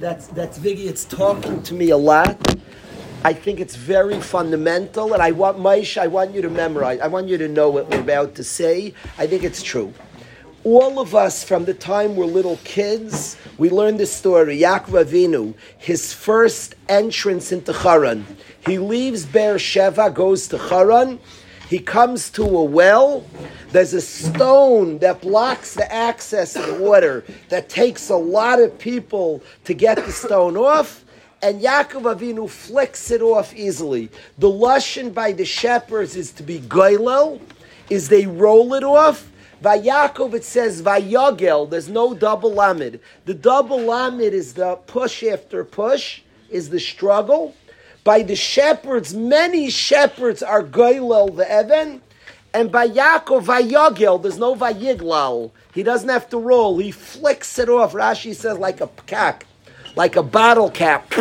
that's that's Viggy. It's talking to me a lot. I think it's very fundamental, and I want Maish, I want you to memorize. I want you to know what we're about to say. I think it's true. All of us, from the time we're little kids, we learn this story. Yaakov Avinu, his first entrance into Haran. He leaves Beersheba, goes to Haran. He comes to a well. There's a stone that blocks the access of the water that takes a lot of people to get the stone off and Yaakov Avinu flicks it off easily. The lushan by the shepherds is to be goylel, is they roll it off. Vayakov it says vayagel. There's no double lamid. The double lamid is the push after push, is the struggle. By the shepherds, many shepherds are goylel the even. And by Yaakov vayagel, there's no vayiglal. He doesn't have to roll. He flicks it off. Rashi says like a pkak like a bottle cap.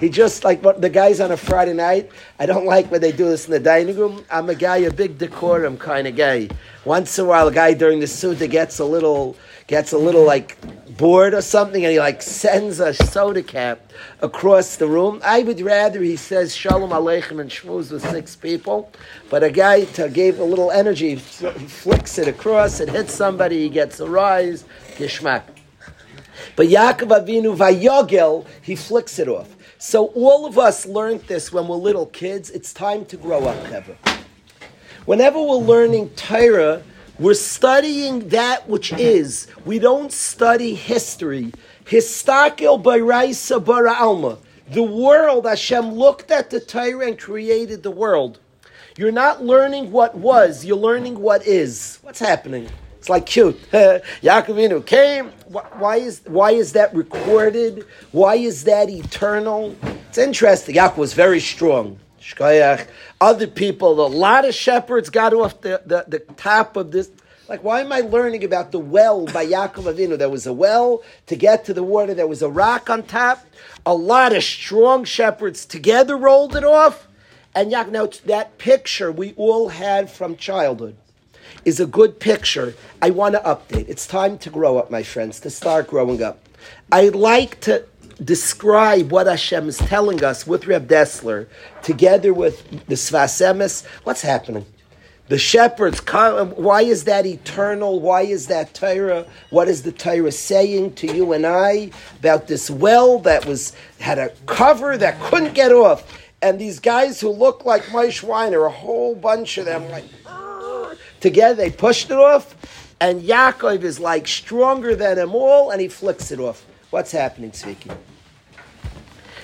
He just like what the guys on a Friday night. I don't like when they do this in the dining room. I'm a guy, a big decorum kind of guy. Once in a while, a guy during the suda gets a little gets a little like bored or something, and he like sends a soda cap across the room. I would rather he says Shalom Aleichem and shmooze with six people, but a guy gave a little energy, flicks it across, it hits somebody, he gets a rise, gishmak. But Yaakov Avinu Vayogel, he flicks it off. So all of us learned this when we're little kids. It's time to grow up, never. Whenever we're learning Torah, we're studying that which is. We don't study history. Histakel Baraisa Bara Alma. The world, Hashem looked at the Torah and created the world. You're not learning what was, you're learning what is. What's happening? It's like cute. Yaakovinu came. Why is why is that recorded? Why is that eternal? It's interesting. Yaakov was very strong. Other people, a lot of shepherds got off the, the, the top of this. Like, why am I learning about the well by Yaakov Avinu? There was a well to get to the water. There was a rock on top. A lot of strong shepherds together rolled it off. And Yaakov, now that picture we all had from childhood is a good picture. I want to update. It's time to grow up, my friends, to start growing up. I'd like to describe what Hashem is telling us with Reb Dessler, together with the Sfas Emes. What's happening? The shepherds, why is that eternal? Why is that Torah? What is the Torah saying to you and I about this well that was had a cover that couldn't get off? And these guys who look like Moshe Weiner, a whole bunch of them, like ah, Together they pushed it off, and Yaakov is like stronger than them all, and he flicks it off. What's happening, Tzviki?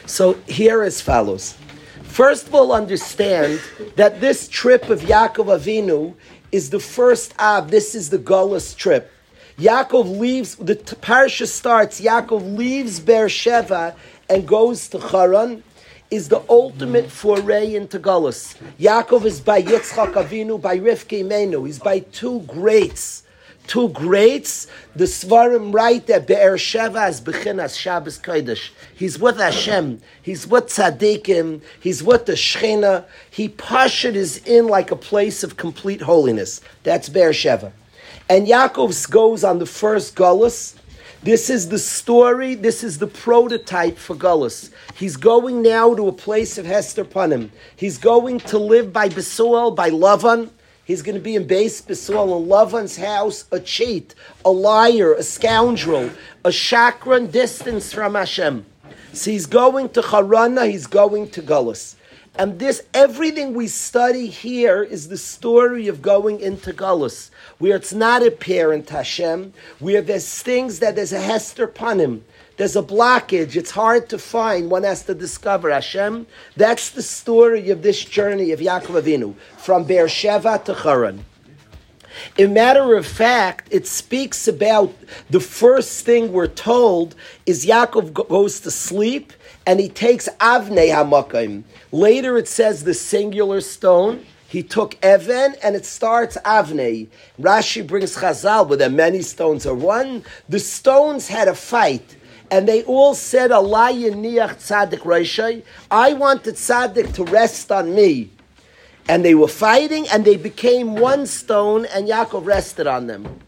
So here as follows. First all, understand that this trip of Yaakov Avinu is the first Av. This is the Gullus trip. Yaakov leaves, the parsha starts, Yaakov leaves Beersheba and goes to Haran is the ultimate foray into Gullus. Yaakov is by Yitzchak Avinu, by Rivka Imenu. He's by two greats. Two greats. The Svarim write that Be'er Sheva is Bechinas Shabbos Kodesh. He's with Hashem. He's with Tzaddikim. He's with the Shechina. He Pashut is in like a place of complete holiness. That's Be'er Sheva. And Yaakov goes on the first Gullus, this is the story, this is the prototype for Gullus. He's going now to a place of Hester Panim. He's going to live by Besuel, by Lavan. He's going to be in base Besuel in Lavan's house, a cheat, a liar, a scoundrel, a chakran distance from Hashem. So he's going to Harana, he's going to Gullus. And this, everything we study here is the story of going into Galus, where it's not apparent Hashem, where there's things that there's a Hester Panim, there's a blockage, it's hard to find, one has to discover Hashem. That's the story of this journey of Yaakov Avinu, from Beersheba to Haran. In matter of fact, it speaks about the first thing we're told is Yaakov goes to sleep and he takes Avnei Hamakim. Later it says the singular stone. He took Even and it starts Avnei. Rashi brings Chazal, but there many stones are one. The stones had a fight. And they all said, tzaddik Rishai. I want the tzaddik to rest on me. And they were fighting and they became one stone and Yaakov rested on them.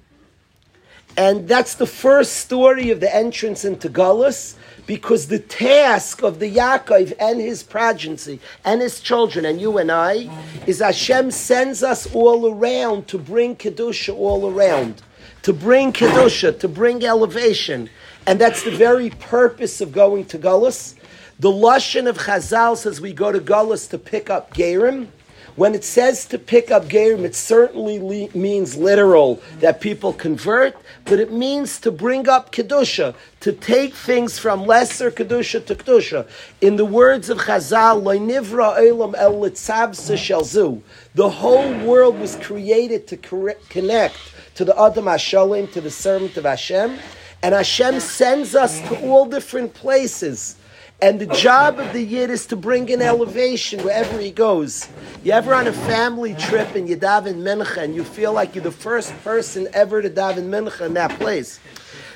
And that's the first story of the entrance into Gullus because the task of the Yaakov and his progeny and his children and you and I is Hashem sends us all around to bring Kedusha all around, to bring Kedusha, to bring elevation. And that's the very purpose of going to Gullus. The Lashon of Chazal says we go to Gullus to pick up Gerim. When it says to pick up Gerim, it certainly le- means literal that people convert, but it means to bring up Kedusha, to take things from lesser Kedusha to Kedusha. In the words of Chazal, nivra Elam El Shelzu, the whole world was created to connect to the Adam Hashalim, to the servant of Hashem, and Hashem sends us to all different places. And the job of the Yid is to bring an elevation wherever he goes. You ever on a family trip and you daven mincha and you feel like you're the first person ever to daven mincha in that place.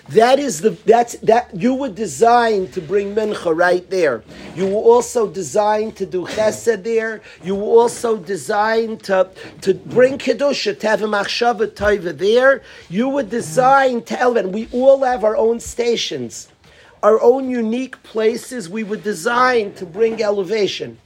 That is the that's that you were designed to bring mincha right there. You were also designed to do chesed there. You were also designed to to bring kedusha to have a machshava taiva there. You were designed to elevate. We all have our own stations our own unique places we were designed to bring elevation.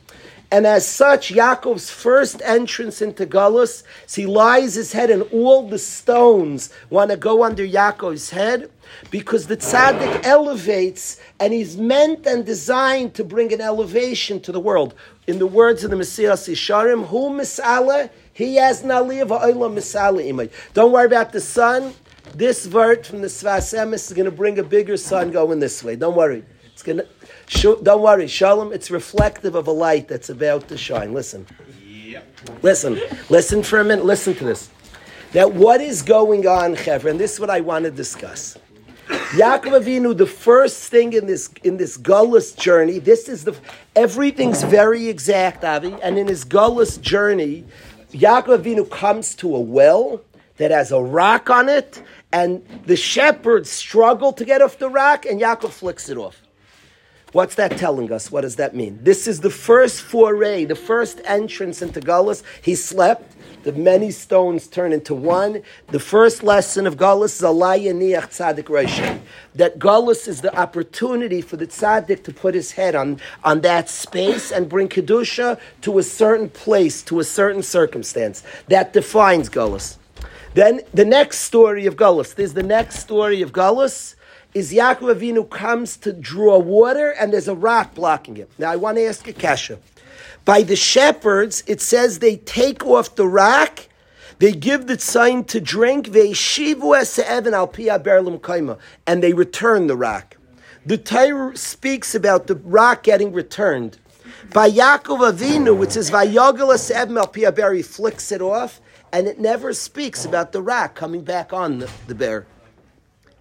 And as such, Yaakov's first entrance into Galus, he lies his head, and all the stones want to go under Yaakov's head because the tzaddik elevates, and he's meant and designed to bring an elevation to the world. In the words of the Mesilas Yesharim, who misala, he has naliyah va'olam misala imay. Don't worry about the sun. This vert from the Sfas Emes is going to bring a bigger sun going this way. Don't worry. It's going to. Don't worry, Shalom. It's reflective of a light that's about to shine. Listen. Yep. Listen. Listen for a minute. Listen to this. Now, what is going on, Chevra? And this is what I want to discuss. Yaakov Avinu, the first thing in this in this gullus journey, this is the everything's very exact, Avi, and in his gullus journey, Yaakov Avinu comes to a well that has a rock on it, and the shepherds struggle to get off the rock, and Yaakov flicks it off. What's that telling us? What does that mean? This is the first foray, the first entrance into Gullus. He slept. The many stones turn into one. The first lesson of Gullus is Alaya Niach Tzadik Rishon. That Gullus is the opportunity for the Tzaddik to put his head on, on that space and bring Kedusha to a certain place, to a certain circumstance. That defines Gullus. Then the next story of Gullus, there's the next story of Gullus, is Yaakov Avinu comes to draw water and there's a rock blocking it. Now I want to ask a kasha. By the shepherds, it says they take off the rock, they give the sign to drink, and they return the rock. The Torah speaks about the rock getting returned. By Yaakov Avinu, it says vayogalas evan al he flicks it off, and it never speaks about the rock coming back on the, the bear.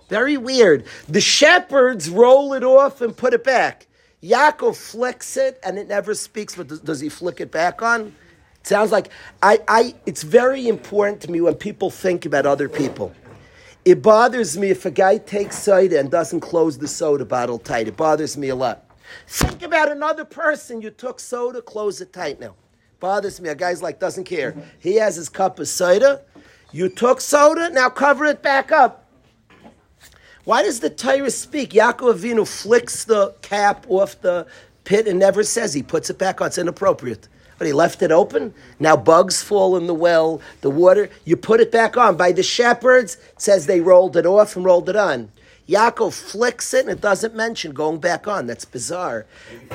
Very weird. The shepherds roll it off and put it back. Yaakov flicks it and it never speaks, but does, does he flick it back on? It sounds like I, I it's very important to me when people think about other people. It bothers me if a guy takes soda and doesn't close the soda bottle tight. It bothers me a lot. Think about another person. You took soda, close it tight now bothers me. A guy's like doesn't care. He has his cup of soda. You took soda, now cover it back up. Why does the Torah speak? Yaakov Avinu flicks the cap off the pit and never says he puts it back on. It's inappropriate. But he left it open. Now bugs fall in the well, the water. You put it back on. By the shepherds, says they rolled it off and rolled it on. Yaakov flicks it and it doesn't mention going back on. That's bizarre.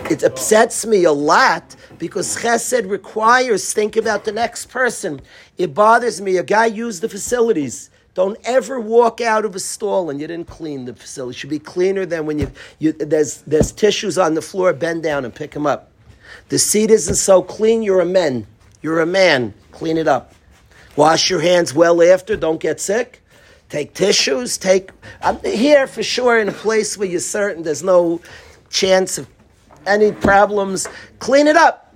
It upsets me a lot because chesed requires think about the next person. It bothers me. A guy used the facilities. Don't ever walk out of a stall and you didn't clean the facility. It should be cleaner than when you, you there's there's tissues on the floor. Bend down and pick them up. The seat isn't so clean. You're a man. You're a man. Clean it up. Wash your hands well after. Don't get sick. Take tissues. Take. I'm here for sure in a place where you're certain there's no chance of any problems. Clean it up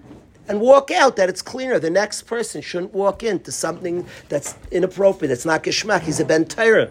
and walk out that it's cleaner. The next person shouldn't walk into something that's inappropriate. It's not geschmack. He's a ben Torah.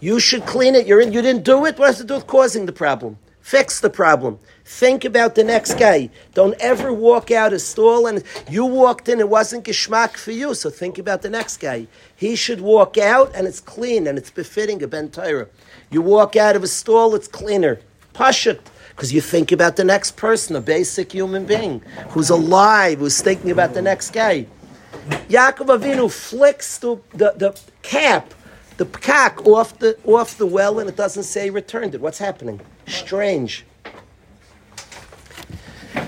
You should clean it. You're in, you didn't do it. What has to do with causing the problem? Fix the problem. Think about the next guy. Don't ever walk out a stall and you walked in, it wasn't geschmack for you, so think about the next guy. He should walk out and it's clean and it's befitting a Ben Torah. You walk out of a stall, it's cleaner. Pashut. Because you think about the next person, a basic human being who's alive, who's thinking about the next guy. Yaakov Avinu flicks the, the, the cap, the cock off the, off the well, and it doesn't say returned it. What's happening? Strange.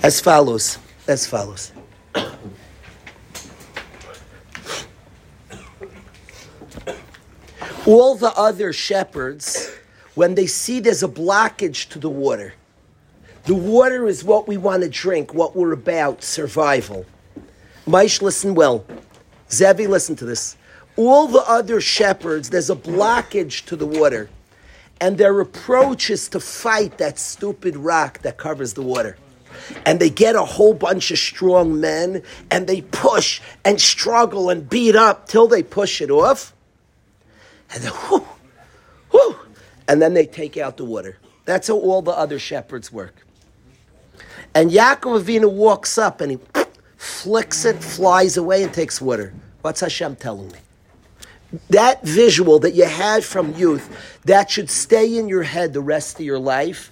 As follows. As follows. All the other shepherds, when they see there's a blockage to the water, the water is what we want to drink, what we're about, survival. Maish, listen well. Zevi, listen to this. All the other shepherds, there's a blockage to the water, and their approach is to fight that stupid rock that covers the water. And they get a whole bunch of strong men, and they push and struggle and beat up till they push it off. And then, whoo, whoo, and then they take out the water. That's how all the other shepherds work. And Yaakov Avinu walks up and he flicks it, flies away, and takes water. What's Hashem telling me? That visual that you had from youth, that should stay in your head the rest of your life.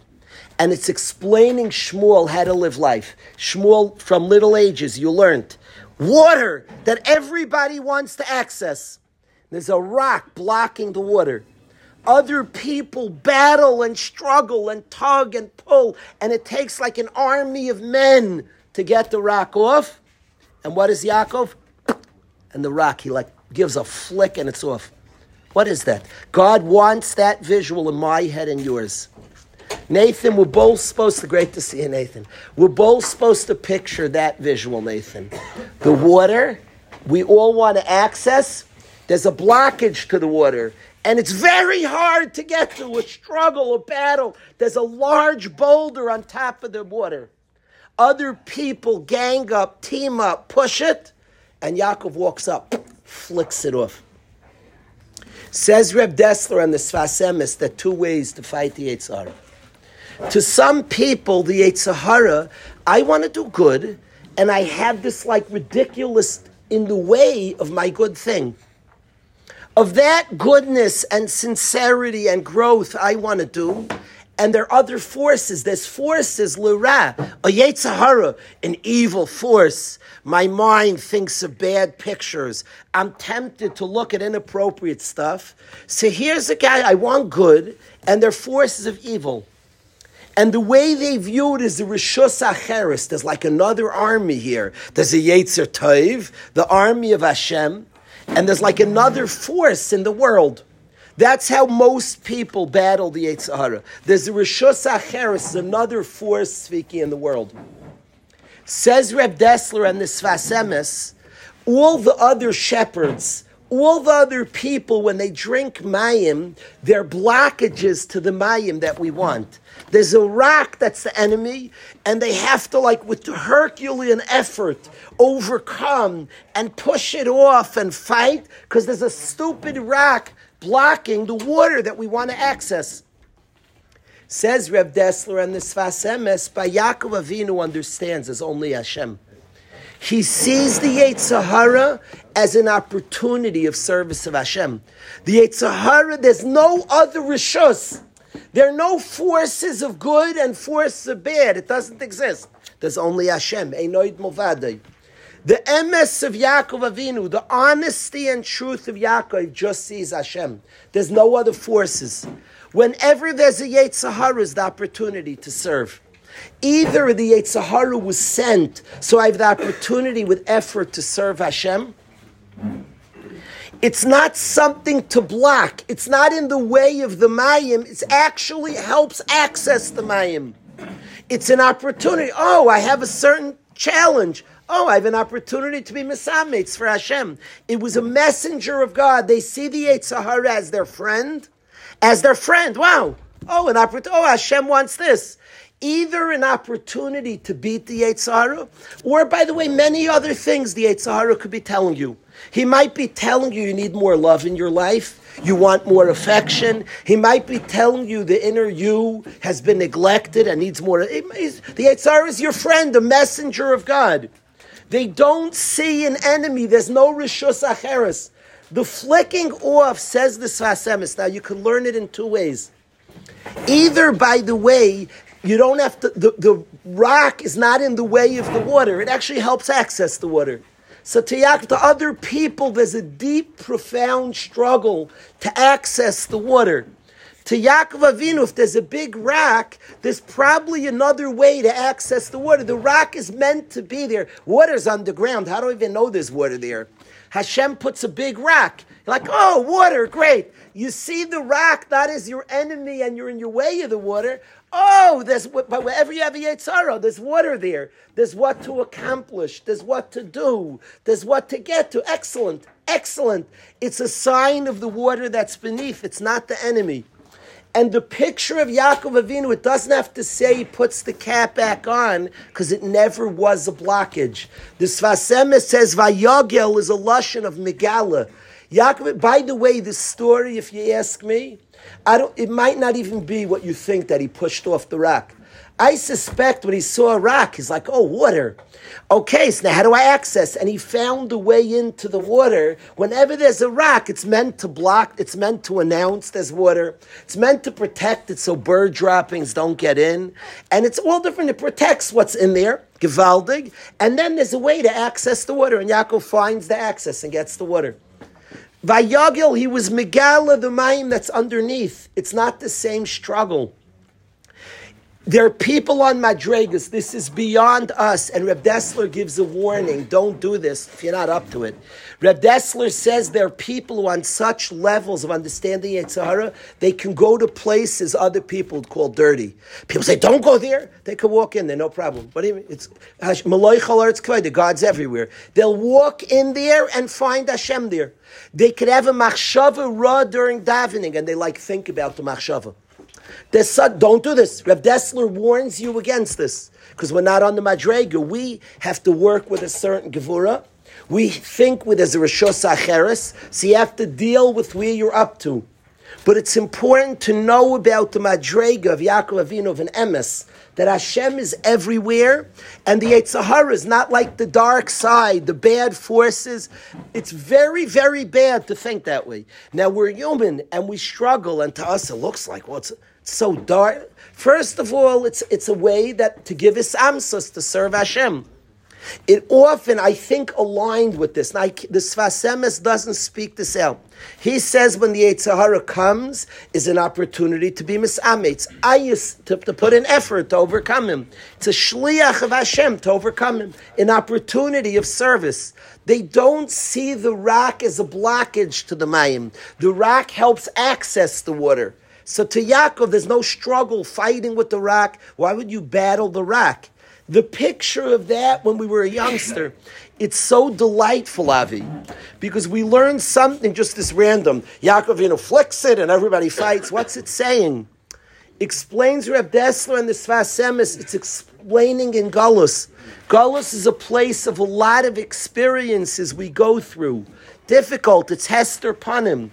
And it's explaining Shmuel how to live life. Shmuel, from little ages, you learned water that everybody wants to access. There's a rock blocking the water. Other people battle and struggle and tug and pull, and it takes like an army of men to get the rock off. And what is Yaakov? And the rock, he like gives a flick and it's off. What is that? God wants that visual in my head and yours. Nathan, we're both supposed to, great to see you, Nathan. We're both supposed to picture that visual, Nathan. The water we all want to access, there's a blockage to the water. And it's very hard to get to a struggle, a battle. There's a large boulder on top of the water. Other people gang up, team up, push it, and Yaakov walks up, flicks it off. Says Reb Dessler on the Sfas Emes that two ways to fight the Yitzhara. To some people, the Yitzhara, I want to do good, and I have this like ridiculous in the way of my good thing. Of that goodness and sincerity and growth I want to do, and there are other forces. There's forces, lura, a yetzahara, an evil force. My mind thinks of bad pictures. I'm tempted to look at inappropriate stuff. So here's a guy I want good, and there are forces of evil. And the way they view it is the Rishus Acheris. There's like another army here. There's a Yetzer Toiv, the army of Hashem, and there's like another force in the world. That's how most people battle the Yitzhara. There's a Rishus Acheris, another force speaking in the world. Says Reb Dessler and the Sfas Emes, all the other shepherds, all the other people, when they drink mayim, they're blockages to the mayim that we want. There's a rock that's the enemy, and they have to, like, with Herculean effort, overcome and push it off and fight because there's a stupid rock blocking the water that we want to access. Says Reb Dessler and the Sfas Emes, Yaakov Avinu understands as only Hashem. He sees the Yetzirah as an opportunity of service of Hashem. The Yetzirah, there's no other rishus. There are no forces of good and forces of bad. It doesn't exist. There's only Hashem. Einoid. The emes of Yaakov Avinu, the honesty and truth of Yaakov just sees Hashem. There's no other forces. Whenever there's a Yetzirah, is the opportunity to serve. Either the Yetzirah was sent, so I have the opportunity with effort to serve Hashem. It's not something to block. It's not in the way of the Mayim. It actually helps access the Mayim. It's an opportunity. Oh, I have a certain challenge. Oh, I have an opportunity to be Mesamitz for Hashem. It was a messenger of God. They see the Yetzirah as their friend. As their friend. Wow. Oh, an opportunity. Oh, Hashem wants this. Either an opportunity to beat the Yetzirah, or by the way, many other things the Yetzirah could be telling you. He might be telling you you need more love in your life. You want more affection. He might be telling you the inner you has been neglected and needs more. The Yetzirah is your friend, the messenger of God. They don't see an enemy. There's no Rishus Acheres. The flicking off, says the Sfas Emes. Now, you can learn it in two ways. Either, by the way, you don't have to, the, the rock is not in the way of the water. It actually helps access the water. So to Yaakov, to other people, there's a deep, profound struggle to access the water. To Yaakov Avinu, if there's a big rock, there's probably another way to access the water. The rock is meant to be there. Water's underground. How do I even know there's water there? Hashem puts a big rock. You're like, oh, water, great. You see the rock that is your enemy and you're in your way of the water. Oh, there's but wherever you have a Yetzara, there's water there. There's what to accomplish. There's what to do. There's what to get to. Excellent, excellent. It's a sign of the water that's beneath. It's not the enemy. And the picture of Yaakov Avinu, it doesn't have to say he puts the cap back on because it never was a blockage. The Sfas Emes says Vayogel is a lushan of Megala. Yaakov, by the way, this story, if you ask me, I don't, it might not even be what you think that he pushed off the rock. I suspect when he saw a rock, he's like, oh, water. Okay, so now how do I access? And he found a way into the water. Whenever there's a rock, it's meant to block, it's meant to announce there's water. It's meant to protect it so bird droppings don't get in. And it's all different. It protects what's in there, gewaldig. And then there's a way to access the water. And Yaakov finds the access and gets the water. Vayagil, he was Megala, the Mayim that's underneath. It's not the same struggle. There are people on Madregas. This is beyond us. And Reb Dessler gives a warning. Don't do this if you're not up to it. Reb Dessler says there are people who, on such levels of understanding Yetzirah, they can go to places other people would call dirty. People say, don't go there. They can walk in there, no problem. But it's Malay the God's everywhere. They'll walk in there and find Hashem there. They could have a machshava ra during davening, and they like think about the machshava. There's, don't do this. Reb Dessler warns you against this because we're not on the Madrega. We have to work with a certain Gevura. We think with as a Rishos so you have to deal with where you're up to. But it's important to know about the Madrega of Yaakov Avinu of an Emes, that Hashem is everywhere, and the Yitzhahara is not like the dark side, the bad forces. It's very, very bad to think that way. Now we're human and we struggle, and to us it looks like, well, so dark. First of all, it's, it's a way that to give us amsas to serve Hashem. It often, I think, aligned with this. Now, the Sfas Emes doesn't speak this out. He says when the Yitzhahara comes, is an opportunity to be misametz, ayis, to, to put an effort to overcome him. It's a shliach of Hashem to overcome him, an opportunity of service. They don't see the rock as a blockage to the mayim. The rock helps access the water. So to Yaakov, there's no struggle fighting with the rock. Why would you battle the rock? The picture of that when we were a youngster, it's so delightful, Avi, because we learn something just this random. Yaakov, you know, flicks it and everybody fights. What's it saying? Explains Reb Dessler and the Sfas Emes, it's explaining in Gullus. Gullus is a place of a lot of experiences we go through. Difficult, it's Hester Panim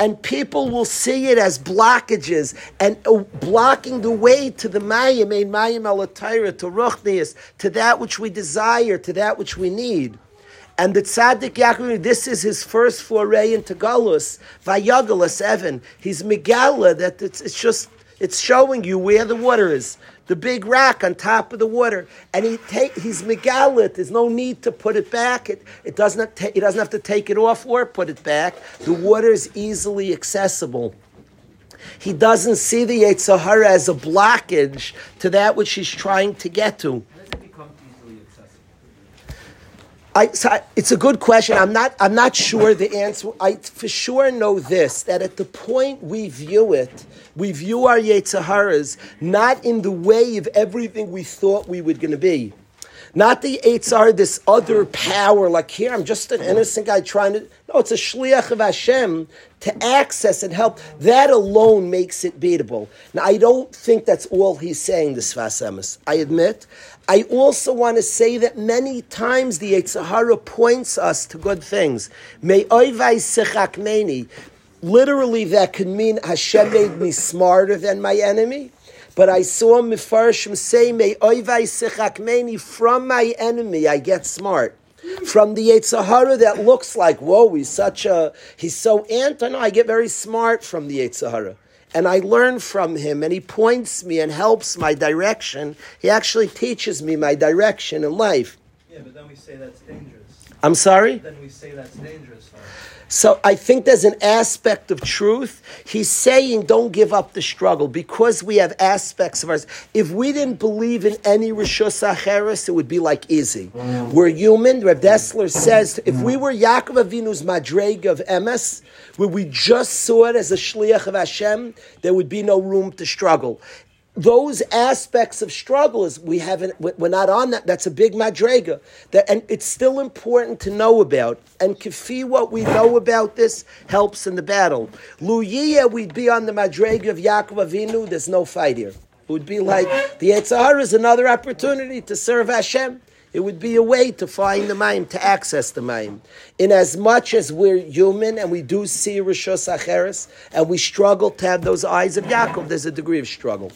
and people will see it as blockages and uh, blocking the way to the mayim, ein mayim alatayra, to ruchnias, to that which we desire, to that which we need. And the tzaddik Yaakov, this is his first foray into Galus, Vayagalus seven. He's Megala, that it's, it's just, it's showing you where the water is the big rock on top of the water, and he take he's megalit. There's no need to put it back. It, it doesn't ta- he doesn't have to take it off or put it back. The water is easily accessible. He doesn't see the Yetzirah as a blockage to that which he's trying to get to. I, so I, it's a good question. I'm not. I'm not sure the answer. I for sure know this: that at the point we view it, we view our Yetzaharas not in the way of everything we thought we were going to be. Not the Eitzar, this other power, like here, I'm just an innocent guy trying to. No, it's a shliach of Hashem to access and help. That alone makes it beatable. Now, I don't think that's all he's saying, the Sfas Emes. I admit. I also want to say that many times the Yitzhahara points us to good things. May oivai sechakmeni. Literally, that could mean Hashem made me smarter than my enemy. But I saw Mefarshim say, May oivai sechakmeni, from my enemy I get smart. From the Yetzirah that looks like, whoa, he's such a, he's so anti. No, I get very smart from the Yetzirah. And I learn from him, and he points me and helps my direction. He actually teaches me my direction in life. Yeah, but then we say that's dangerous. I'm sorry? Then we say that's dangerous. Huh? So I think there's an aspect of truth. He's saying don't give up the struggle because we have aspects of ours. If we didn't believe in any Rishus Acheres, it would be like easy. We're human. Reb Dessler says if we were Yaakov Avinu's Madreg of Emes, where we just saw it as a Shliach of Hashem, there would be no room to struggle those aspects of struggle is we haven't we're not on that. That's a big madrega that and it's still important to know about. And kafi what we know about this helps in the battle. Luya we'd be on the madrega of Yaakov Avinu. There's no fight here. It would be like the Yitzhar is another opportunity to serve Hashem. It would be a way to find the Maim, to access the Maim. In as much as we're human and we do see Rishos Acheres and we struggle to have those eyes of Yaakov, there's a degree of struggle.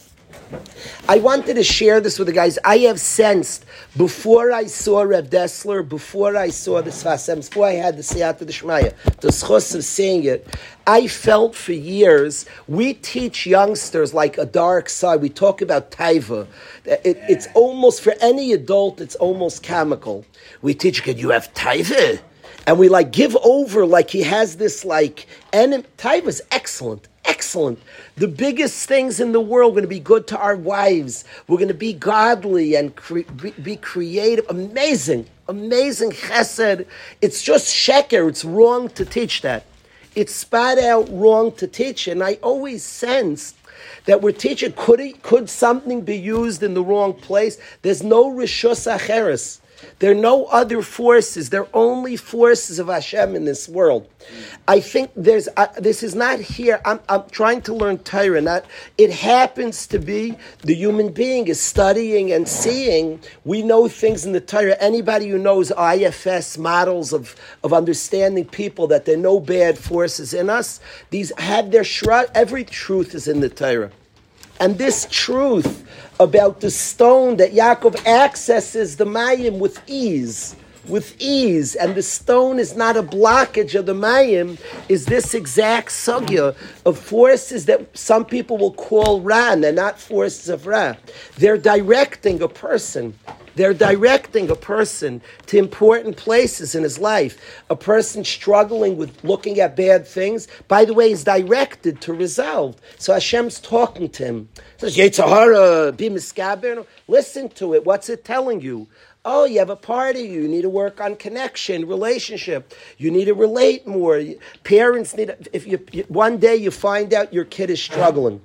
I wanted to share this with the guys. I have sensed before I saw Reb Dessler, before I saw the Sfasem, before I had the Siyata the Shmaya, the schos of saying it, I felt for years we teach youngsters like a dark side. We talk about taiva. It, it's almost for any adult. It's almost chemical. We teach, can you have taiva? And we like give over like he has this like and taiva is excellent excellent. The biggest things in the world are going to be good to our wives. We're going to be godly and cre- be creative. Amazing, amazing chesed. It's just sheker. It's wrong to teach that. It's spat out wrong to teach. And I always sense that we're teaching could, could something be used in the wrong place? There's no rishus acheres. There are no other forces. There are only forces of Hashem in this world. I think there's uh, this is not here. I'm, I'm trying to learn Torah. Not it happens to be the human being is studying and seeing. We know things in the Torah. Anybody who knows IFS models of, of understanding people that there are no bad forces in us. These have their shrug. Every truth is in the Torah. And this truth about the stone that Yaakov accesses the Mayim with ease, with ease, and the stone is not a blockage of the Mayim, is this exact sugya of forces that some people will call Ra, they're not forces of Ra. They're directing a person. They're directing a person to important places in his life. A person struggling with looking at bad things, by the way, is directed to resolve. So Hashem's talking to him. Says. Listen to it. What's it telling you? Oh, you have a party. You need to work on connection, relationship. You need to relate more. Parents need. If you one day you find out your kid is struggling,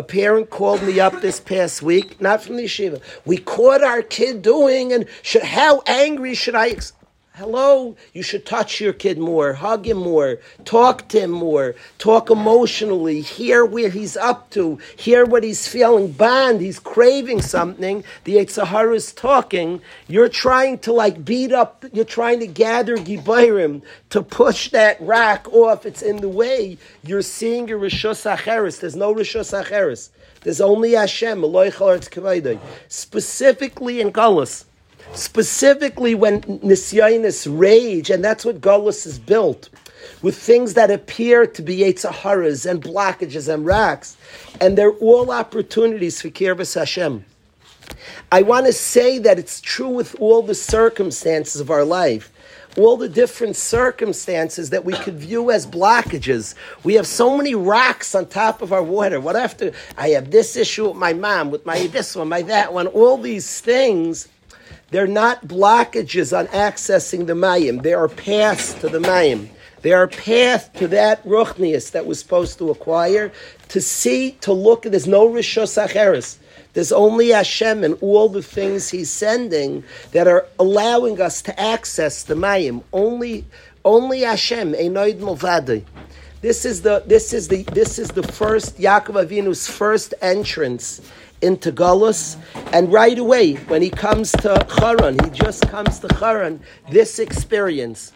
a parent called me up this past week, not from the yeshiva. We caught our kid doing, and should, how angry should I? Hello, you should touch your kid more, hug him more, talk to him more, talk emotionally, hear where he's up to, hear what he's feeling, bond, he's craving something. The Yitzhahara is talking. You're trying to like beat up, you're trying to gather Gibayrim to push that rock off. It's in the way. You're seeing your Rishos Acheres. There's no Rishos Acheres. There's only Hashem, specifically in Galus specifically when nisyanis rage, and that's what Golos is built, with things that appear to be Yetzaharas and blockages and racks, and they're all opportunities for Kirvas Hashem. I want to say that it's true with all the circumstances of our life all the different circumstances that we could view as blockages. We have so many rocks on top of our water. What after I have this issue with my mom, with my this one, my that one, all these things they're not blockages on accessing the Mayim. They are paths to the Mayim. They are path to that ruchnius that we're supposed to acquire, to see, to look. There's no Rishos Acheres. There's only Hashem and all the things He's sending that are allowing us to access the Mayim. Only, only Hashem, Einoid Movadi. This is the this is the this is the first Yaakov Avinu's first entrance into Galus, and right away, when he comes to Charan, he just comes to Charan, this experience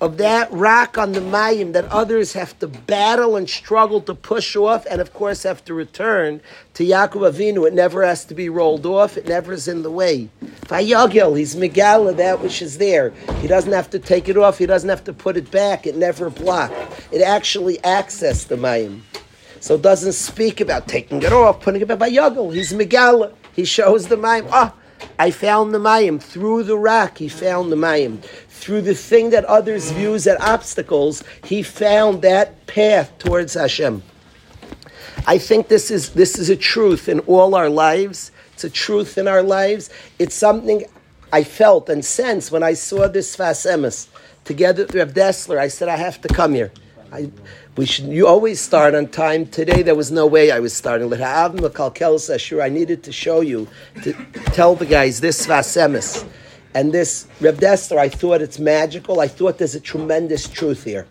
of that rock on the Mayim that others have to battle and struggle to push off, and of course have to return to Yaakov Avinu. It never has to be rolled off, it never is in the way. Vayagel, he's Megala, that which is there. He doesn't have to take it off, he doesn't have to put it back, it never blocked. It actually accessed the Mayim. So doesn't speak about taking it off, putting it back by Yagel. He's Megala. He shows the Mayim. Ah, I found the Mayim. Through the rock, he found the Mayim. Through the thing that others view as obstacles, he found that path towards Hashem. I think this is this is a truth in all our lives. It's a truth in our lives. It's something I felt and sensed when I saw this Emes together with Reb Dessler. I said I have to come here. I, we should. You always start on time. Today there was no way I was starting. Uh, sure, I needed to show you to tell the guys this Sfas Emes and this Reb Dessler. I thought it's magical. I thought there's a tremendous truth here.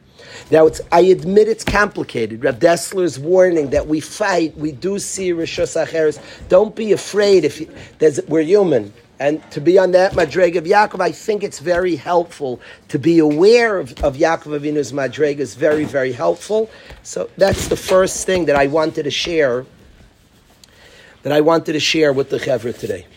Now, I admit it's complicated. Reb Dessler's warning that we fight, we do see Rishos Acheres. Don't be afraid if you, we're human. And to be on that Madreg of Yaakov, I think it's very helpful to be aware of, of Yaakov Avinu's Madreg is very, very helpful. So that's the first thing that I wanted to share, that I wanted to share with the Chevra today.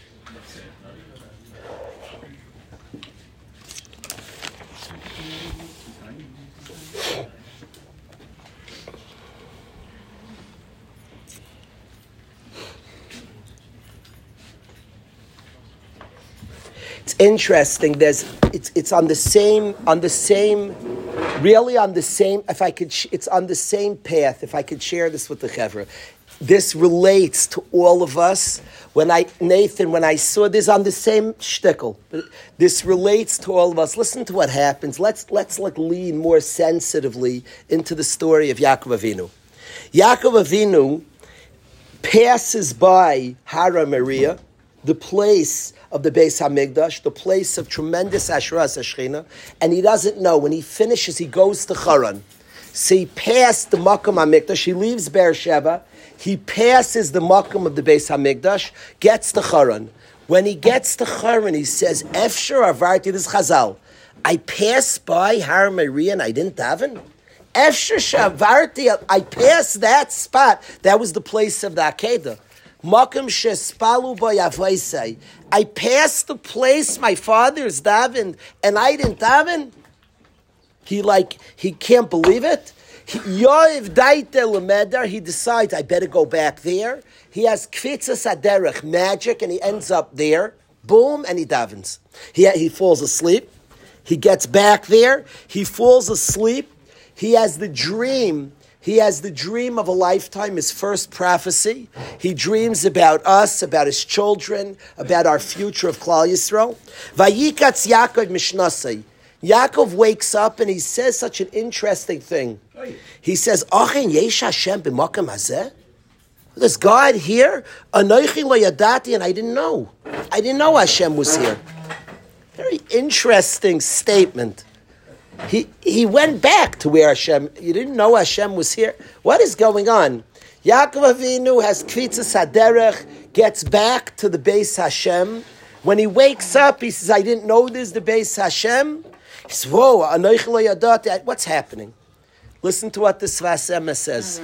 Interesting. There's it's it's on the same on the same really on the same. If I could, it's on the same path. If I could share this with the chevra, this relates to all of us. When I Nathan, when I saw this on the same shtickle, this relates to all of us. Listen to what happens. Let's let's like lean more sensitively into the story of Yaakov Avinu. Yaakov Avinu passes by Hara Maria, the place of the Beis Hamikdash, the place of tremendous Asheras Ashchina, and he doesn't know. When he finishes, he goes to Charan. So he passed the Makam Hamikdash. He leaves Beersheba. He passes the Makam of the Beis Hamikdash, gets to Charan. When he gets to Charan, he says, "Efshar avarti this Chazal. I passed by Har Maria and I didn't daven." Efshar shavarti. I passed that spot. That was the place of the Akedah. Makam shespalu by I passed the place my father's davened, and I didn't daven. He like he can't believe it. Yoiv lemeder. He decides I better go back there. He has kvitzas aderech magic, and he ends up there. Boom, and he davens. He he falls asleep. He gets back there. He falls asleep. He has the dream he has the dream of a lifetime, his first prophecy. He dreams about us, about his children, about our future of Klal Yisrael. Vayikatz Yaakov Mishnasei. Yaakov wakes up and he says such an interesting thing. He says, Achin Yesh Hashem b'makam hazeh? There's God here, Anoichi lo yadati, and I didn't know. I didn't know Hashem was here. Very interesting statement. He, he went back to where Hashem, you didn't know Hashem was here. What is going on? Yaakov Avinu has kvitzas haderech, gets back to the base Hashem. When he wakes up, he says, I didn't know this is the base Hashem. He says, whoa, what's happening? Listen to what the Sfas Emes says.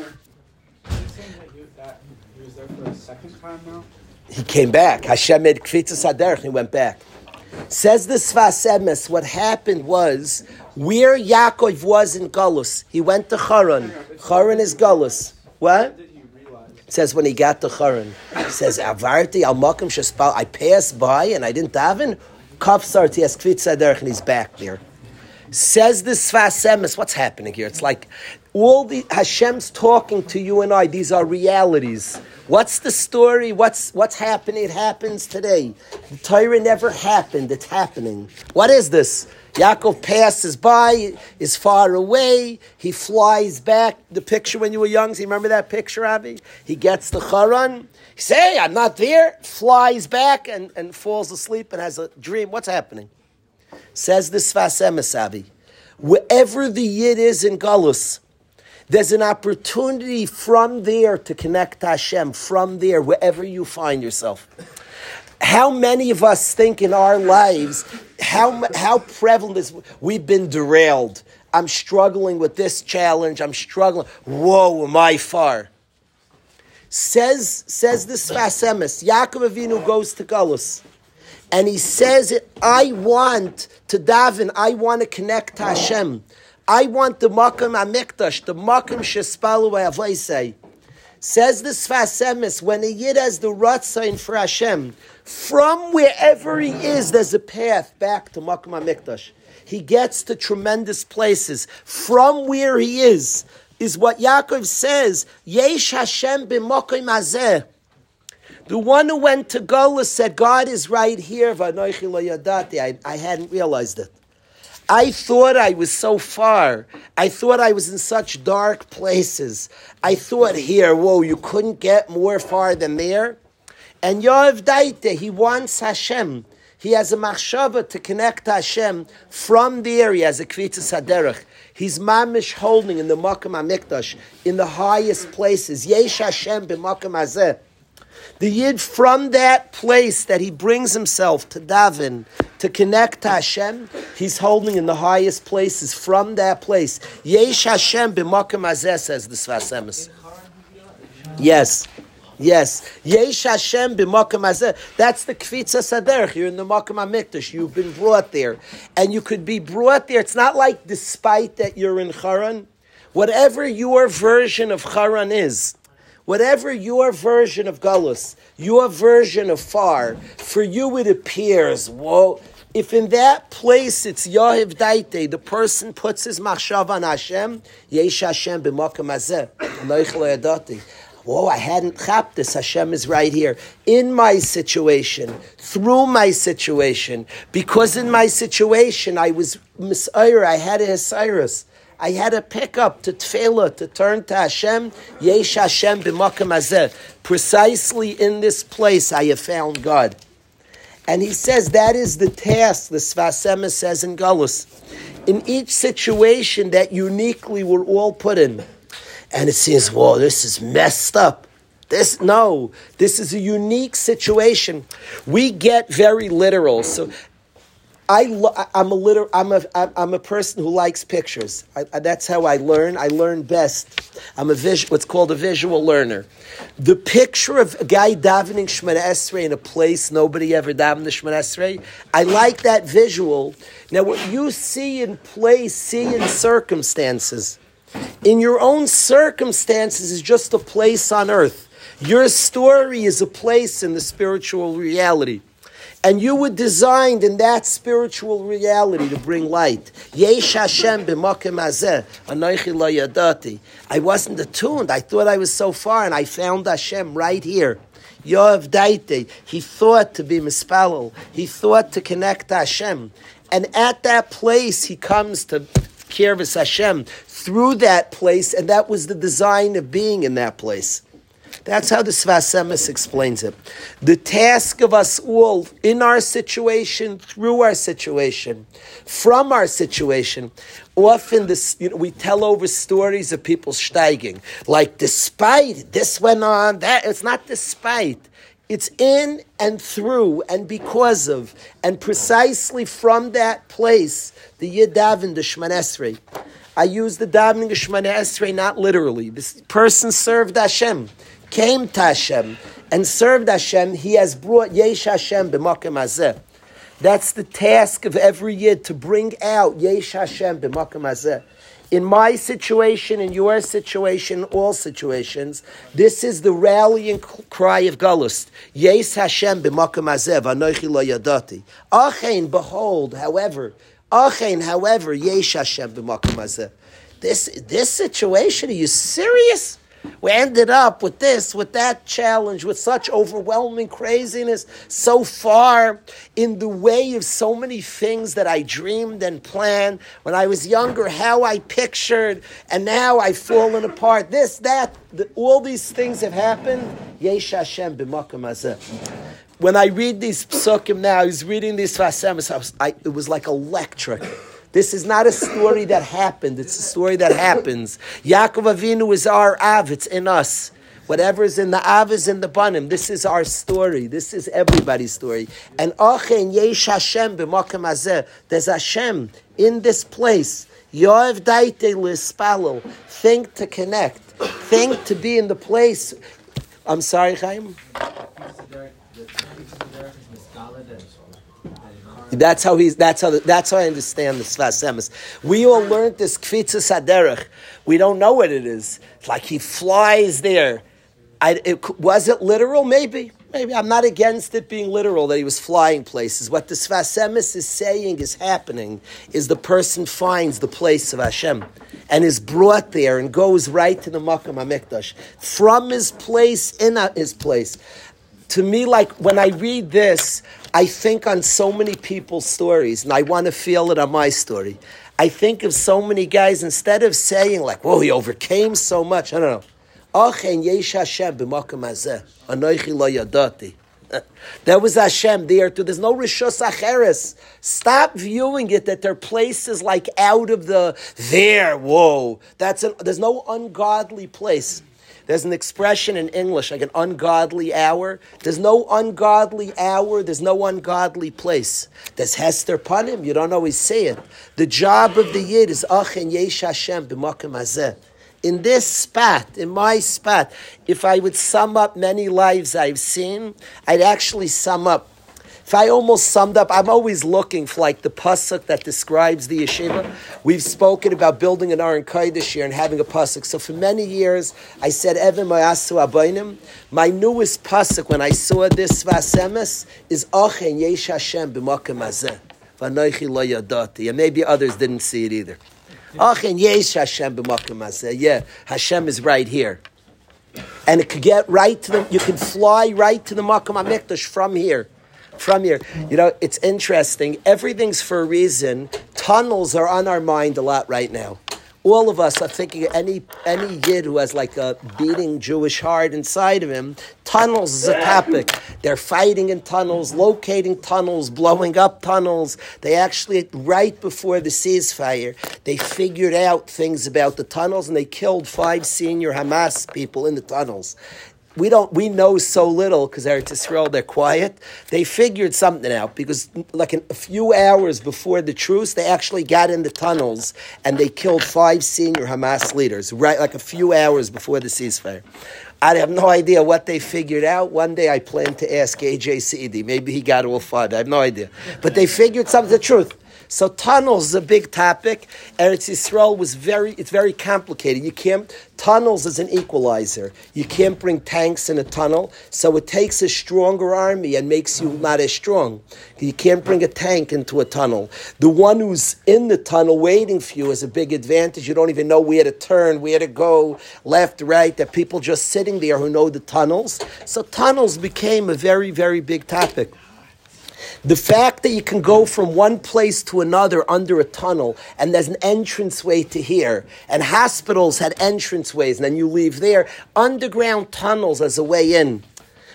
He came back. Hashem made kvitzas haderech, he went back. Says the Sfas Emes, what happened was where Yaakov was in Galus. He went to Charan. Charan is Galus. What? Says when he got to Charan. He says, Avarti al Makam Shespal. I passed by and I didn't daven. Kafsar Tias Kvitzaderch and he's back there. Says the Sfas Emes, what's happening here? It's like all the Hashem's talking to you and I. These are realities. What's the story? What's what's happening? It happens today. The Torah never happened. It's happening. What is this? Yaakov passes by, is far away. He flies back. The picture when you were young, so you remember that picture, Avi? He gets the Charan. He says, hey, I'm not there. Flies back and, and falls asleep and has a dream. What's happening? Says the Sfas Emes, Avi. Wherever the Yid is in Galus, there's an opportunity from there to connect to Hashem, from there, wherever you find yourself. How many of us think in our lives, how, how prevalent is, we've been derailed. I'm struggling with this challenge, I'm struggling. Whoa, am I far? Says, says this Sfas Emes, Yaakov Avinu goes to Galus. And he says, I want to daven, I want to connect to Hashem. I want the Makam Amikdash, the Makam Shespalu Avaisei. Says the Sfas Emes, when a Yid has the Ratzain for Hashem, from wherever he is, there's a path back to Makkah Mikdash. He gets to tremendous places. From where he is, is what Yaakov says, Yesh Hashem b'mokim azeh. The one who went to Gola said, God is right here, I, I hadn't realized it. I thought I was so far. I thought I was in such dark places. I thought here, whoa, you couldn't get more far than there. And Yoav Daite, he wants Hashem. He has a machshava to connect to Hashem from the area as a kvitza saderech. He's mamish holding in the Makam HaMikdash, in the highest places. Yesh Hashem b'makam hazeh. The Yid from that place that he brings himself to Davin, to connect to Hashem, he's holding in the highest places from that place. Yesh Hashem b'makam hazeh, says the Sfas Emes. Yes. Yes, Yesh Hashem b'makam hazeh. That's the kvitza saderch. You're in the makam hamikdash. You've been brought there, and you could be brought there. It's not like despite that you're in Charan. Whatever your version of Charan is, whatever your version of Galus, your version of far, for you it appears. Whoa. If in that place it's Yahiv Daite, the person puts his machshav on Hashem, Yesh Hashem b'makam hazeh. Whoa, I hadn't chapped this. Hashem is right here. In my situation, through my situation, because in my situation I was misayr, I had a Hesiris. I had a pick up to tefillah, to turn to Hashem. Yesh Hashem b'makam hazeh. Precisely in this place I have found God. And he says that is the task, the Sfas Emes says in Galus. In each situation that uniquely we're all put in and it seems, whoa, this is messed up. This no, this is a unique situation. We get very literal. So I, i'm a liter, I'm a, I'm a person who likes pictures. I, that's how I learn. I learn best. I'm a vis, what's called a visual learner. The picture of a guy davening Shemana Esrei in a place nobody ever davened the Shemana Esrei, I like that visual. Now, what you see in place, see in circumstances in your own circumstances is just a place on earth. Your story is a place in the spiritual reality. And you were designed in that spiritual reality to bring light. I wasn't attuned. I thought I was so far, and I found Hashem right here. Yoav. He thought to be mispalel. He thought to connect Hashem. And at that place, he comes to Kirvis Hashem through that place, and that was the design of being in that place. That's how the Sfas Emes explains it. The task of us all, in our situation, through our situation, from our situation, often this, you know, we tell over stories of people steiging, like despite this went on, that it's not despite. It's in and through and because of, and precisely from that place, the Yidavin, the Shmanesri. I use the davening of Shemana Esrei not literally. This person served Hashem, came to Hashem, and served Hashem. He has brought Yesh Hashem b'makom hazeh. That's the task of every year to bring out Yesh Hashem b'makom hazeh. In my situation, in your situation, all situations, this is the rallying cry of Galus. Yes Hashem b'makom hazeh v'anoichi lo yadati. Achein, behold, however, However, yesh Hashem b'makom This this situation, are you serious? We ended up with this, with that challenge, with such overwhelming craziness, so far in the way of so many things that I dreamed and planned when I was younger, how I pictured, and now I've fallen apart. This, that, the, all these things have happened. Yesh Hashem b'makom when I read these psukim now, I was reading these Vasemis, it was like electric. This is not a story that happened, it's a story that happens. Yaakov Avinu is our Av, it's in us. Whatever is in the Av is in the Banim. This is our story. This is everybody's story. And Achen Yesh Hashem b'makam hazeh. There's Hashem in this place. Yoav daite lispalo. Think to connect. Think to be in the place. I'm sorry, Chaim. That's how he's. That's how. That's how I understand the Sfas Emes. We all learned this kvitza saderech. We don't know what it is. It's like he flies there. I, it, was it literal? Maybe. Maybe. I'm not against it being literal that he was flying places. What the Sfas Emes is saying is happening is the person finds the place of Hashem and is brought there and goes right to the Makam HaMikdash. From his place, in his place. To me, like when I read this, I think on so many people's stories, and I want to feel it on my story. I think of so many guys, instead of saying like, whoa, he overcame so much, I don't know. There was Hashem there too. There's no Rishus Acheres. Stop viewing it that there are places like out of the there. Whoa, that's an, there's no ungodly place. There's an expression in English like an ungodly hour. There's no ungodly hour. There's no ungodly place. There's Hester Panim. You don't always say it. The job of the Yid is Achen Yesh Hashem b'makim hazeh in this spot, in my spot, if I would sum up many lives I've seen, I'd actually sum up. If I almost summed up, I'm always looking for like the pasuk that describes the yeshiva. We've spoken about building an Aron this year and having a pasuk. So for many years, I said Evan Mayasu Abaynim. My newest pasuk when I saw this Sfas Emes is Achen Yesh Hashem b'makom hazeh. V'anoichi lo yadati. And maybe others didn't see it either. Achen yesh Hashem b'makom Yeah, Hashem is right here. And it could get right to the, you can fly right to the Makom HaMikdash from here. From here. You know, it's interesting. Everything's for a reason. Tunnels are on our mind a lot right now all of us are thinking any any yid who has like a beating Jewish heart inside of him. Tunnels is a topic. They're fighting in tunnels, locating tunnels, blowing up tunnels. They actually, right before the ceasefire, they figured out things about the tunnels and they killed five senior Hamas people in the tunnels we don't we know so little because Eretz Yisrael they're quiet. They figured something out because like a few hours before the truce, they actually got in the tunnels and they killed five senior Hamas leaders right like a few hours before the ceasefire. I have no idea what they figured out. One day I plan to ask AJ. Maybe he got all five. I have no idea. But they figured something the truth. So tunnels is a big topic. Eretz Yisrael was very, it's very complicated. You can't, tunnels is an equalizer. You can't bring tanks in a tunnel, so it takes a stronger army and makes you not as strong. You can't bring a tank into a tunnel. The one who's in the tunnel waiting for you is a big advantage. You don't even know where to turn, where to go, left, right. There are people just sitting there who know the tunnels. So tunnels became a very, very big topic. The fact that you can go from one place to another under a tunnel and there's an entranceway to here, and hospitals had entranceways, and then you leave there, underground tunnels as a way in.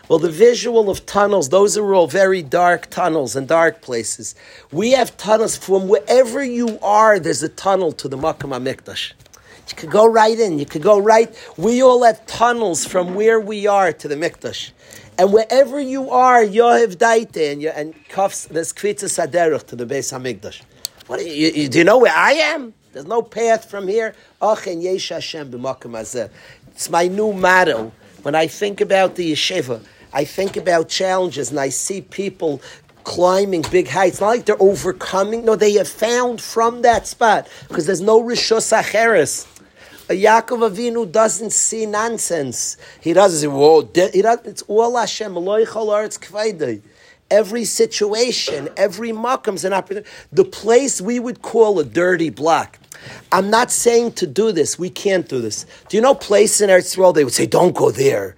Well, the visual of tunnels, those are all very dark tunnels and dark places. We have tunnels from wherever you are, there's a tunnel to the Makam HaMikdash. You could go right in. You could go right. We all have tunnels from where we are to the Mikdash. And wherever you are, Yohev Daite, and, and cuffs, there's Kvitza Saderach to the Beis Hamikdash. What do you, you, do you know where I am? There's no path from here. Achen Yesh Hashem It's my new motto. When I think about the yeshiva, I think about challenges and I see people climbing big heights. Not like they're overcoming. No, they have found from that spot because there's no rishus acheres. Yaakov Avinu doesn't see nonsense. He doesn't say, "Whoa!" It's all Hashem. Every situation, every makam's an opportunity. The place we would call a dirty block. I'm not saying to do this. We can't do this. Do you know place in Eretz Yisrael? They would say, "Don't go there."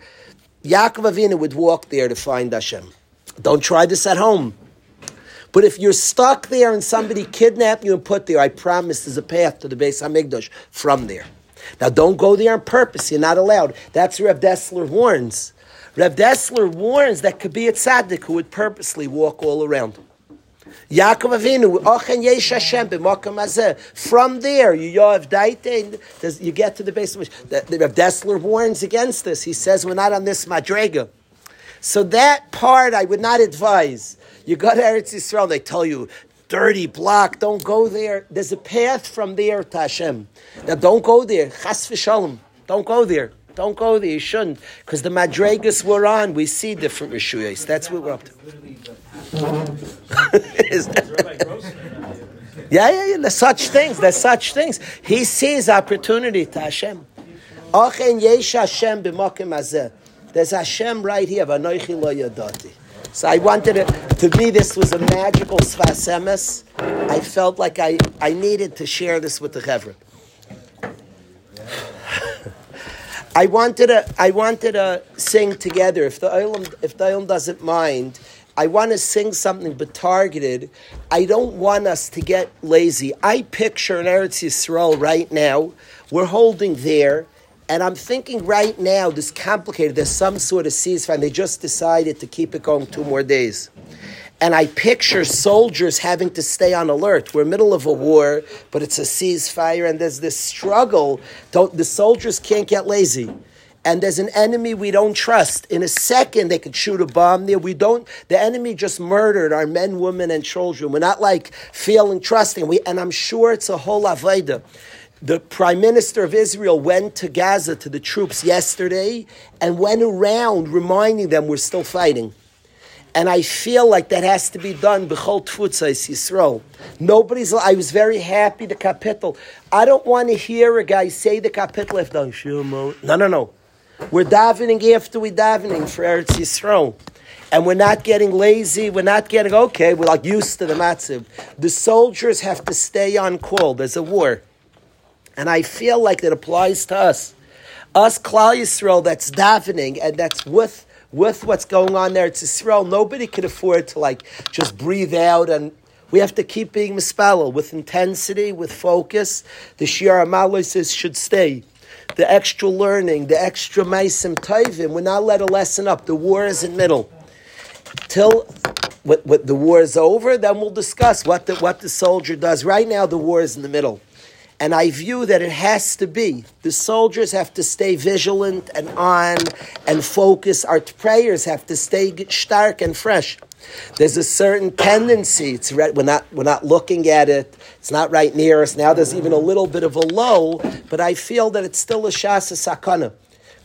Yaakov Avinu would walk there to find Hashem. Don't try this at home. But if you're stuck there and somebody kidnapped you and put there, I promise there's a path to the Beis Hamikdash from there. Now, don't go there on purpose. You're not allowed. That's Reb Dessler warns. Reb Dessler warns that could be a tzaddik who would purposely walk all around. Yaakov Avinu, Ochen Yesh Hashem. From there, you Yoav Daite, you get to the base of the, Reb Dessler warns against this. He says we're not on this madrega. So that part I would not advise. You go to Eretz Yisrael, they tell you dirty block. Don't go there. There's a path from there to Hashem. Now don't go there. Chas v'shalom. Don't go there. Don't go there. You shouldn't. Because the madregas we're on, we see different rishuyas. That's what we're up to. yeah, yeah, yeah. There's such things. There's such things. He sees opportunity to Hashem. Achen yesh Hashem b'makim hazeh. There's Hashem right here. Lo. So I wanted it, to me, this was a magical Sfas Emes. I felt like I, I needed to share this with the Chevra. I wanted to, I wanted to sing together. If the Olam, if the Olam doesn't mind, I want to sing something but targeted. I don't want us to get lazy. I picture in Eretz Yisrael right now, we're holding there, and I'm thinking right now, this complicated, there's some sort of ceasefire, and they just decided to keep it going two more days. And I picture soldiers having to stay on alert. We're middle of a war, but it's a ceasefire, and there's this struggle. Don't, the soldiers can't get lazy. And there's an enemy we don't trust. In a second, they could shoot a bomb there. We don't. The enemy just murdered our men, women, and children. We're not like feeling trusting. We, and I'm sure it's a whole avodah. The prime minister of Israel went to Gaza to the troops yesterday and went around reminding them we're still fighting. And I feel like that has to be done b'chol tfutzais Yisrael. Nobody's. I was very happy the capital. I don't want to hear a guy say the capital if done. Oh, no, no, no. We're davening after we davening for Eretz Yisrael. And we're not getting lazy. We're not getting okay. We're like used to the matziv. The soldiers have to stay on call. There's a war. And I feel like that applies to us. Us, Klal Yisrael, that's davening and that's with, with what's going on there. It's Yisrael. Nobody can afford to like just breathe out and we have to keep being mispalel with intensity, with focus. The Shir Amalis should stay. The extra learning, the extra meisim taivim, we're not let a lesson up. The war is in middle. Till what, what the war is over, then we'll discuss what the, what the soldier does. Right now, the war is in the middle. And I view that it has to be. The soldiers have to stay vigilant and on and focus. Our prayers have to stay stark and fresh. There's a certain tendency. It's right, we're not we're not looking at it. It's not right near us now. There's even a little bit of a low, but I feel that it's still a shasa sakana.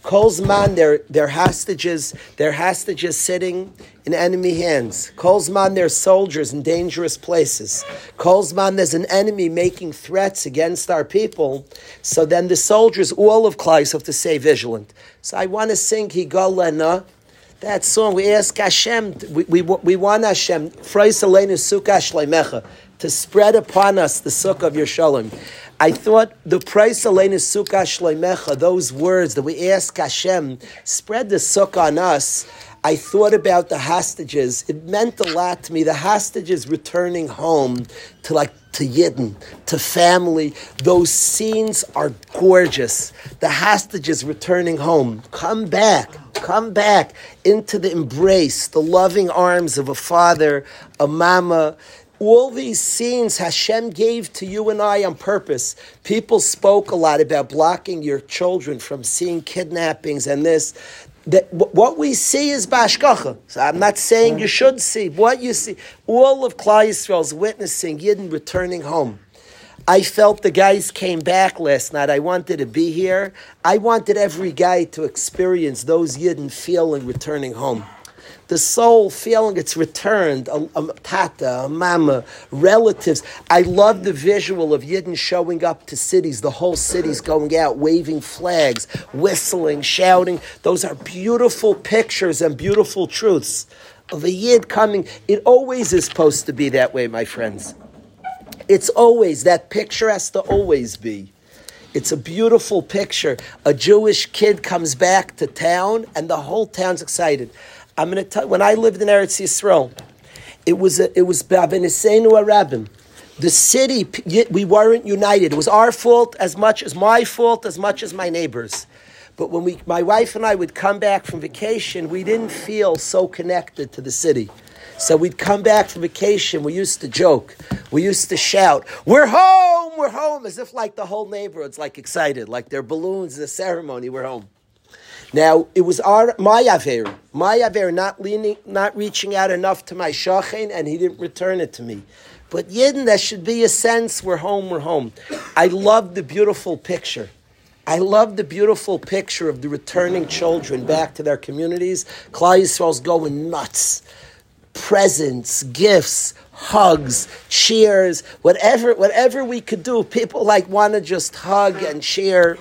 Kolzman, they're, they're hostages, they're hostages sitting in enemy hands. Kolzman, they're soldiers in dangerous places. Kolzman, there's an enemy making threats against our people. So then the soldiers, all of Kleis, have to stay vigilant. So I want to sing Higolena, that song. We ask Hashem, we, we, we want Hashem, to spread upon us the sukkah of your shalom. I thought the price Elena Sukkah Shleimecha, those words that we ask Hashem, spread the sukkah on us. I thought about the hostages. It meant a lot to me. The hostages returning home to like to Yidden, to family. Those scenes are gorgeous. The hostages returning home. Come back. Come back into the embrace, the loving arms of a father, a mama all these scenes Hashem gave to you and I on purpose. People spoke a lot about blocking your children from seeing kidnappings and this. That what we see is bashkacha. So I'm not saying you should see what you see. All of Klal Yisrael's witnessing Yidden returning home. I felt the guys came back last night. I wanted to be here. I wanted every guy to experience those Yidden feeling returning home the soul feeling it's returned, a, a tata, a mama, relatives. I love the visual of Yidden showing up to cities, the whole city's going out, waving flags, whistling, shouting. Those are beautiful pictures and beautiful truths of a Yid coming. It always is supposed to be that way, my friends. It's always, that picture has to always be. It's a beautiful picture. A Jewish kid comes back to town and the whole town's excited. I'm going to tell when I lived in Eretz Yisrael, it was a, it was Arabim. The city, we weren't united. It was our fault as much as my fault, as much as my neighbors. But when we, my wife and I would come back from vacation, we didn't feel so connected to the city. So we'd come back from vacation. We used to joke. We used to shout, "We're home! We're home!" As if like the whole neighborhood's like excited, like their balloons a ceremony. We're home. Now it was our my aver, my aver not leaning, not reaching out enough to my shachen, and he didn't return it to me. But yidden, there should be a sense we're home, we're home. I love the beautiful picture. I love the beautiful picture of the returning children back to their communities. Klal Yisrael's going nuts. Presents, gifts, hugs, cheers, whatever, whatever we could do. People like want to just hug and cheer.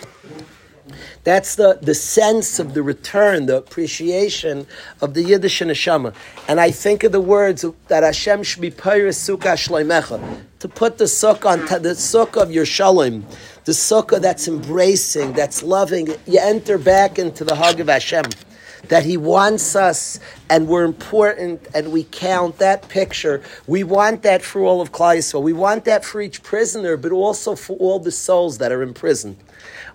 That's the, the sense of the return, the appreciation of the Yiddish and neshama. And I think of the words that Hashem should be Sukkah to put the sukkah on the sukkah of your shalom, the sukkah that's embracing, that's loving. You enter back into the hug of Hashem that He wants us and we're important and we count that picture. We want that for all of Klal Yisrael. We want that for each prisoner, but also for all the souls that are in prison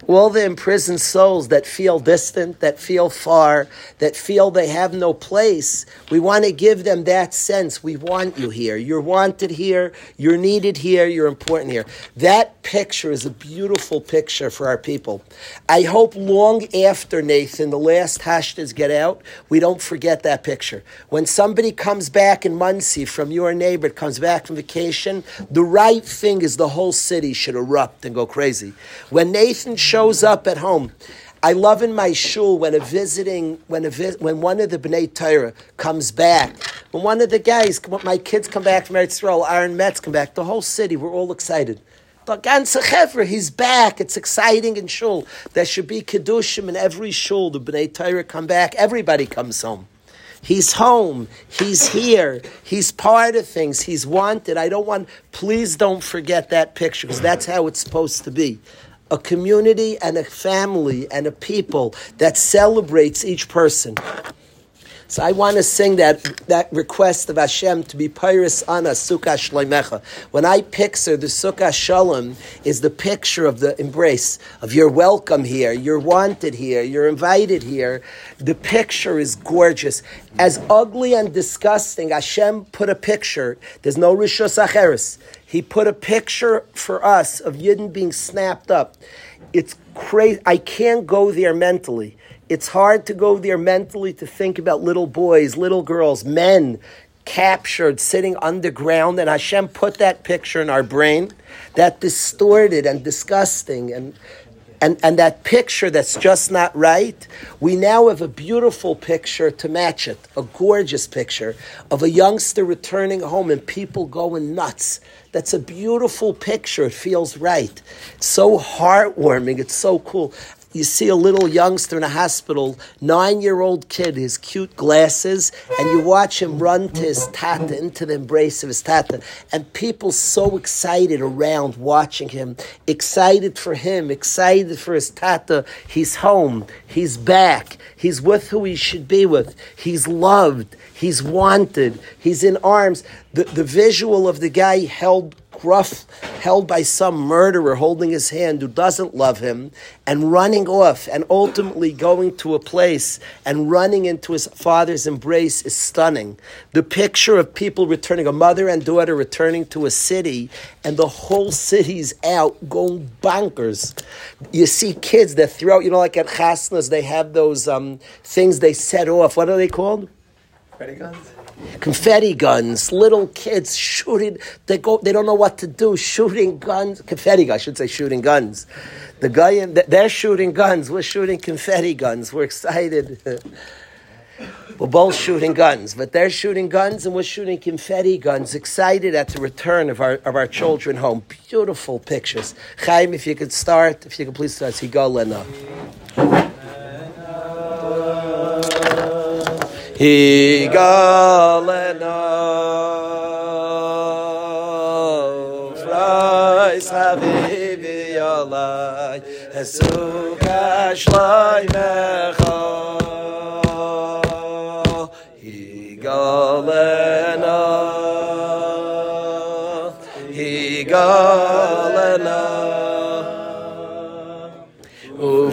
all the imprisoned souls that feel distant, that feel far, that feel they have no place, we want to give them that sense. We want you here. You're wanted here. You're needed here. You're important here. That picture is a beautiful picture for our people. I hope long after Nathan, the last hashtas get out, we don't forget that picture. When somebody comes back in Monsey from your neighbor, comes back from vacation, the right thing is the whole city should erupt and go crazy. When Nathan shows up at home. I love in my shul when a visiting, when a when one of the bnei Torah comes back, when one of the guys, my kids come back from Eretz Yisrael, Aaron Metz come back, the whole city, we're all excited. The ganze he's back. It's exciting in shul. There should be kedushin in every shul. The bnei Torah come back. Everybody comes home. He's home. He's here. He's part of things. He's wanted. I don't want. Please don't forget that picture because that's how it's supposed to be a community and a family and a people that celebrates each person. So I want to sing that, that request of Hashem to be Pyrus Ana Sukkah Shleimecha. When I picture the Sukkah Shalom is the picture of the embrace of you're welcome here, you're wanted here, you're invited here. The picture is gorgeous. As ugly and disgusting, Hashem put a picture. There's no Rishos Acheres. He put a picture for us of Yidden being snapped up. It's crazy. I can't go there mentally. It's hard to go there mentally to think about little boys, little girls, men captured sitting underground, and Hashem put that picture in our brain, that distorted and disgusting and and, and that picture that's just not right, we now have a beautiful picture to match it, a gorgeous picture of a youngster returning home and people going nuts. That's a beautiful picture. It feels right. It's so heartwarming. It's so cool you see a little youngster in a hospital, nine year old kid, his cute glasses, and you watch him run to his tata, into the embrace of his tata. And people so excited around watching him, excited for him, excited for his tata. He's home, he's back, he's with who he should be with, he's loved, he's wanted, he's in arms. The, the visual of the guy held gruff, held by some murderer holding his hand who doesn't love him, and running off, and ultimately going to a place and running into his father's embrace is stunning. The picture of people returning, a mother and daughter returning to a city, and the whole city's out going bonkers. You see kids that throw, you know, like at chasnas, they have those um, things they set off. What are they called? Confetti guns? Confetti guns, little kids shooting. They go. They don't know what to do. Shooting guns, confetti. I should say shooting guns. The guy in, they're shooting guns. We're shooting confetti guns. We're excited. we're both shooting guns, but they're shooting guns and we're shooting confetti guns. Excited at the return of our of our children home. Beautiful pictures. Chaim, if you could start, if you could please start. Higalena. Higalena Frais Habibi Yalai Esuka Shlai Mecha Higalena Higalena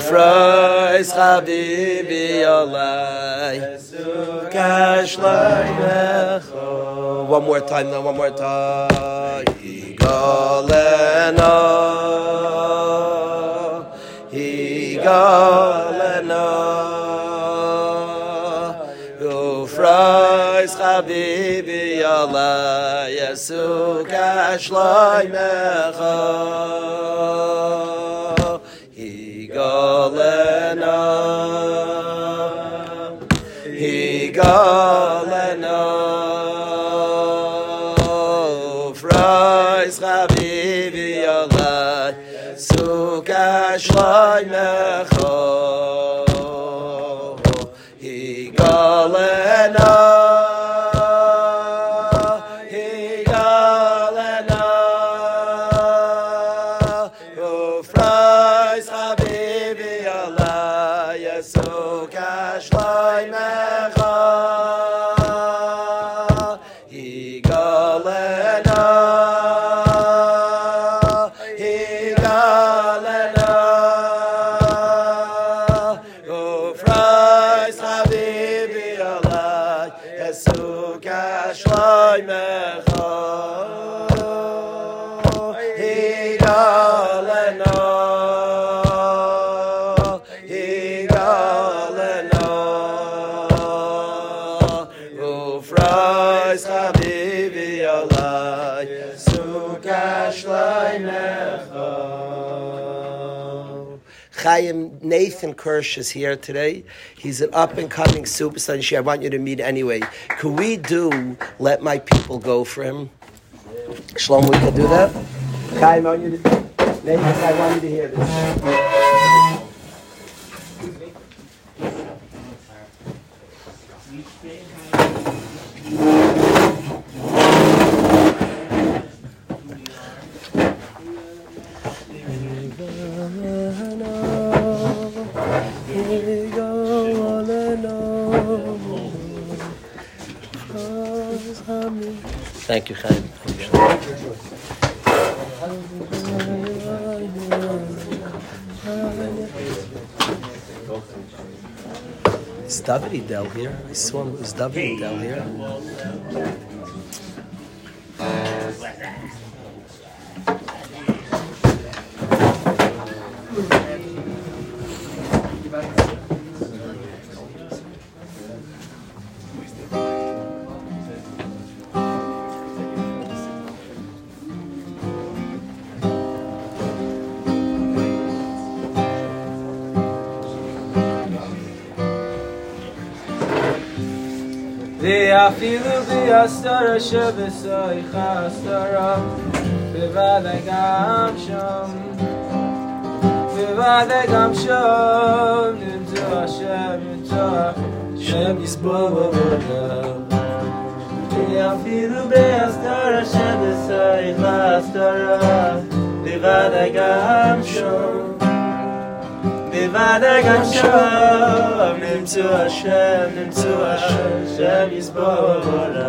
Ufrais Habibi Yalai one more time now, one more time. Higalena, Higalena, Ufrais Habibi Allah, Yesu Kashloimecha, galena Higalena frais Habibi vi ala su khol Kirsch is here today. He's an up and coming superstar. and I want you to meet anyway. Could we do Let My People Go for him? Shalom, we can do that? I want you I want you to hear this. Danke, Chaim. Is David Del here? Is, one, is David Del here? ואפילו בהסתרה שבסויך הסתרה בוודאי גם שם בוודאי גם שם נמצא השם נמצא השם יסבור בבודם ואפילו בהסתרה שבסויך הסתרה בוודאי גם שם בוודאי גם שם נמצאו השם, נמצאו השם, שם יסבור בעולם.